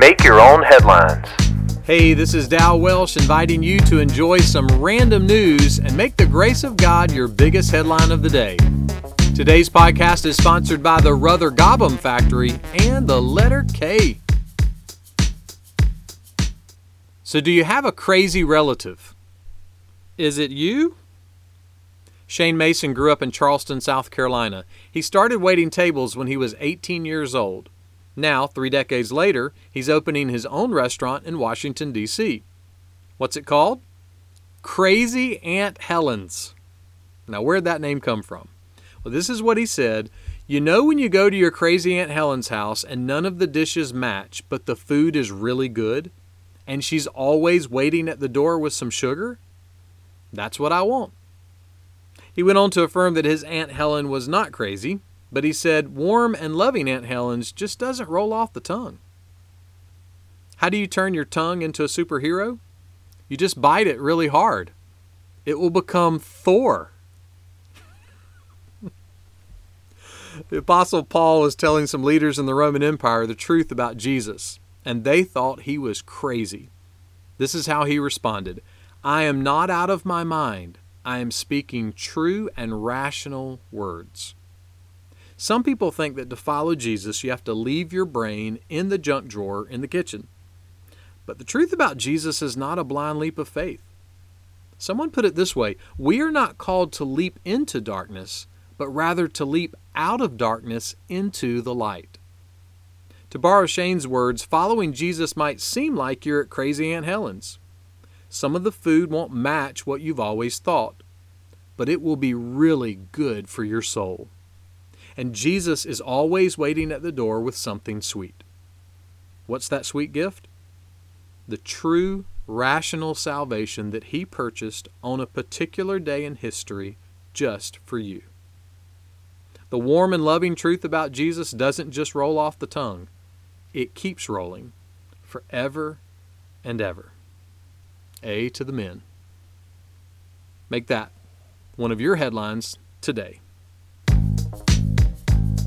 Make your own headlines. Hey, this is Dow Welsh inviting you to enjoy some random news and make the grace of God your biggest headline of the day. Today's podcast is sponsored by the Ruther Gobbum Factory and the letter K. So, do you have a crazy relative? Is it you? Shane Mason grew up in Charleston, South Carolina. He started waiting tables when he was 18 years old. Now, three decades later, he's opening his own restaurant in Washington, D.C. What's it called? Crazy Aunt Helen's. Now, where'd that name come from? Well, this is what he said. You know, when you go to your crazy Aunt Helen's house and none of the dishes match, but the food is really good, and she's always waiting at the door with some sugar? That's what I want. He went on to affirm that his Aunt Helen was not crazy, but he said warm and loving Aunt Helen's just doesn't roll off the tongue. How do you turn your tongue into a superhero? You just bite it really hard. It will become Thor. the Apostle Paul was telling some leaders in the Roman Empire the truth about Jesus, and they thought he was crazy. This is how he responded I am not out of my mind. I am speaking true and rational words. Some people think that to follow Jesus, you have to leave your brain in the junk drawer in the kitchen. But the truth about Jesus is not a blind leap of faith. Someone put it this way We are not called to leap into darkness, but rather to leap out of darkness into the light. To borrow Shane's words, following Jesus might seem like you're at Crazy Aunt Helen's. Some of the food won't match what you've always thought, but it will be really good for your soul and Jesus is always waiting at the door with something sweet. What's that sweet gift? The true, rational salvation that He purchased on a particular day in history just for you. The warm and loving truth about Jesus doesn't just roll off the tongue, it keeps rolling forever and ever. A to the men. Make that one of your headlines today.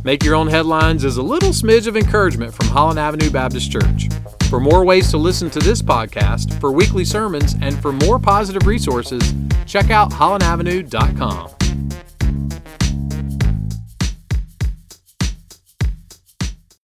Make Your Own Headlines is a little smidge of encouragement from Holland Avenue Baptist Church. For more ways to listen to this podcast, for weekly sermons, and for more positive resources, check out hollandavenue.com.